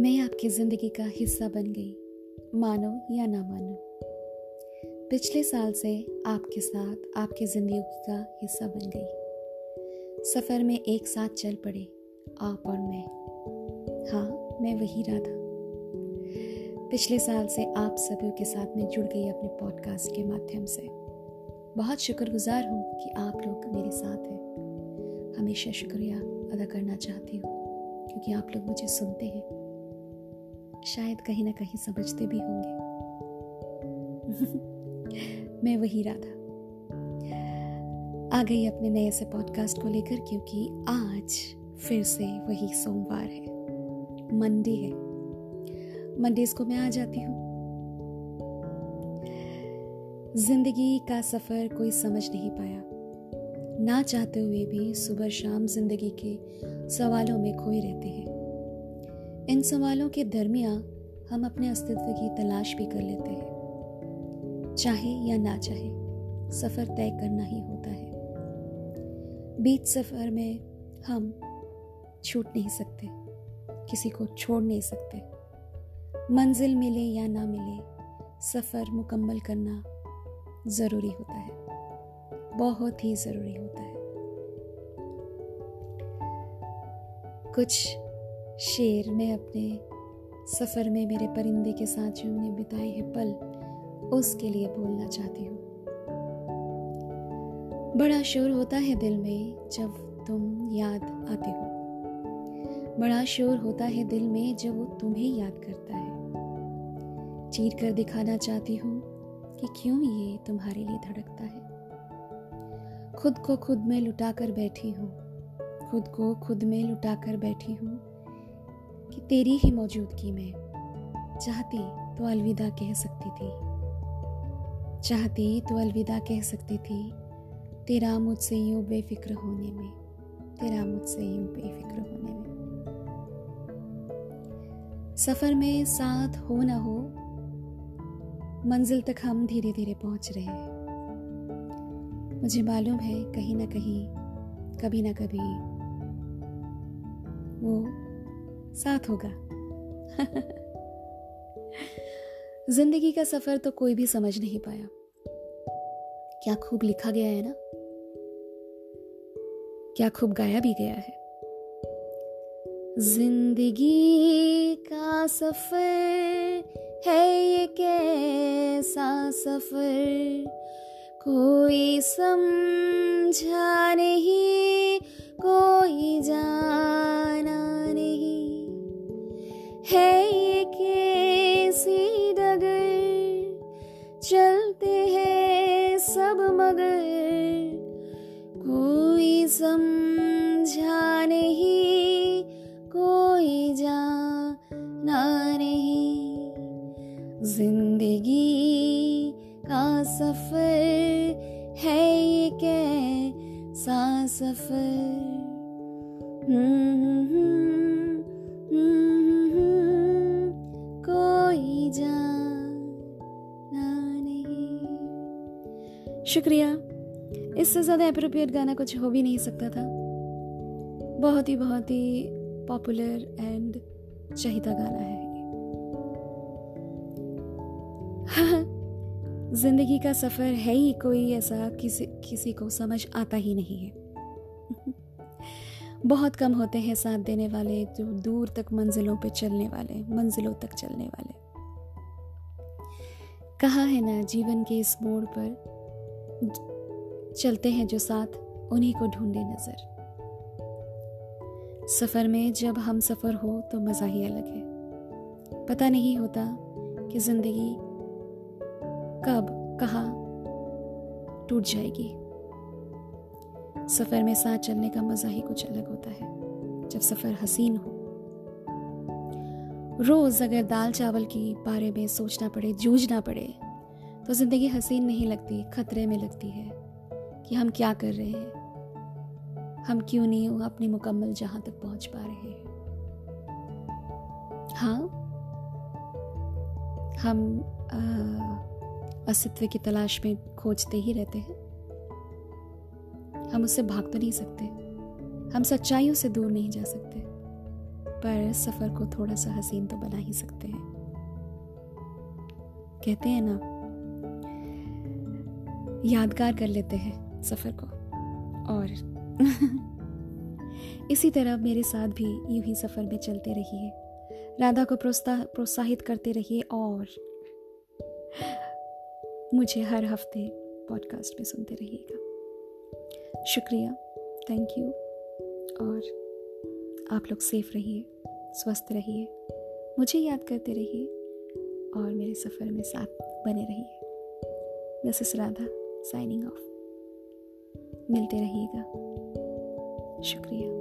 मैं आपकी ज़िंदगी का हिस्सा बन गई, मानो या ना मानो। पिछले साल से आपके साथ आपकी ज़िंदगी का हिस्सा बन गई। सफ़र में एक साथ चल पड़े, आप और मैं। हाँ मैं वही राधा। पिछले साल से आप सभी के साथ में जुड़ गई अपने पॉडकास्ट के माध्यम से। बहुत शुक्रगुजार हूँ कि आप लोग मेरे साथ हैं। हमेशा शुक्रिया अदा करना चाहती हूँ, क्योंकि आप लोग मुझे सुनते हैं। शायद कहीं ना कहीं समझते भी होंगे। मैं वही राधा। आ गई अपने नए से पॉडकास्ट को लेकर क्योंकि आज फिर से वही सोमवार है। मंडे है। मंडेज को मैं आ जाती हूँ। ज़िंदगी का सफ़र कोई समझ नहीं पाया। ना चाहते हुए भी सुबह शाम ज़िंदगी के सवालों में खोए रहते हैं। इन सवालों के दरमिया हम अपने अस्तित्व की तलाश भी कर लेते हैं। चाहे या ना चाहे, सफ़र तय करना ही होता है। बीच सफ़र में हम छूट नहीं सकते, किसी को छोड़ नहीं सकते। मंजिल मिले या ना मिले, सफ़र मुकम्मल करना ज़रूरी होता है। बहुत ही ज़रूरी होता है। कुछ शेर में अपने सफ़र में मेरे परिंदे के साथ जो मैंने बिताए हैं पल, उसके लिए बोलना चाहती हूँ। बड़ा शोर होता है दिल में जब तुम याद आते हो। बड़ा शोर होता है दिल में जब वो तुम्हें याद करता है। चीर कर दिखाना चाहती हूँ कि क्यों ये तुम्हारे लिए धड़कता है। खुद को खुद में लुटा कर बैठी हूँ। खुद को खुद में लुटा कर बैठी हूँ। कि तेरी ही मौजूदगी में चाहती तो अलविदा कह सकती थी। चाहती तो अलविदा कह सकती थी, तेरा मुझसे यूँ बेफिक्र होने में, तेरा मुझसे यूँ बेफिक्र होने में। सफ़र में साथ हो ना हो, मंजिल तक हम धीरे धीरे पहुँच रहे हैं। मुझे मालूम है कहीं ना कहीं, कभी ना कभी, वो साथ होगा। ज़िंदगी का सफ़र तो कोई भी समझ नहीं पाया। क्या खूब लिखा गया है ना? क्या खूब गाया भी गया है। ज़िंदगी का सफ़र है ये कैसा सफ़र? कोई समझा नहीं, कोई जाना है ये कैसी डगर? चलते हैं सब मगर। कोई समझा नहीं, कोई जाना नहीं। ज़िंदगी का सफ़र है ये कैसा सफ़र? हम्म शुक्रिया। इससे ज़्यादा अप्रोप्रिएट गाना कुछ हो भी नहीं सकता था। बहुत ही बहुत ही पॉपुलर एंड चाहिदा गाना है ज़िंदगी का सफ़र है ही कोई ऐसा, किसी किसी को समझ आता ही नहीं है। बहुत कम होते हैं साथ देने वाले, जो दूर तक मंजिलों पे चलने वाले, मंजिलों तक चलने वाले। कहा है ना, जीवन के इस मोड़ पर चलते हैं जो साथ उन्हीं को ढूंढे नज़र। सफ़र में जब हम सफ़र हो तो मज़ा ही अलग है। पता नहीं होता कि ज़िंदगी कब, कहा टूट जाएगी। सफ़र में साथ चलने का मज़ा ही कुछ अलग होता है। जब सफ़र हसीन हो रोज अगर दाल चावल की बारे में सोचना पड़े, जूझना पड़े तो ज़िंदगी हसीन नहीं लगती, खतरे में लगती है कि हम क्या कर रहे हैं। हम क्यों नहीं अपने मुकम्मल जहाँ तक पहुँच पा रहे हैं। हाँ हम अस्तित्व की तलाश में खोजते ही रहते हैं। हम उससे भाग तो नहीं सकते। हम सच्चाइयों से दूर नहीं जा सकते। पर सफ़र को थोड़ा सा हसीन तो बना ही सकते हैं। कहते हैं ना, यादगार कर लेते हैं सफ़र को। और इसी तरह मेरे साथ भी यूँ ही सफ़र में चलते रहिए। राधा को प्रोत्साहित करते रहिए और मुझे हर हफ़्ते पॉडकास्ट में सुनते रहिएगा। शुक्रिया थैंक यू और आप लोग सेफ़ रहिए, स्वस्थ रहिए, मुझे याद करते रहिए और मेरे सफ़र में साथ बने रहिए। दिस इस राधा साइनिंग ऑफ़ मिलते रहिएगा। शुक्रिया।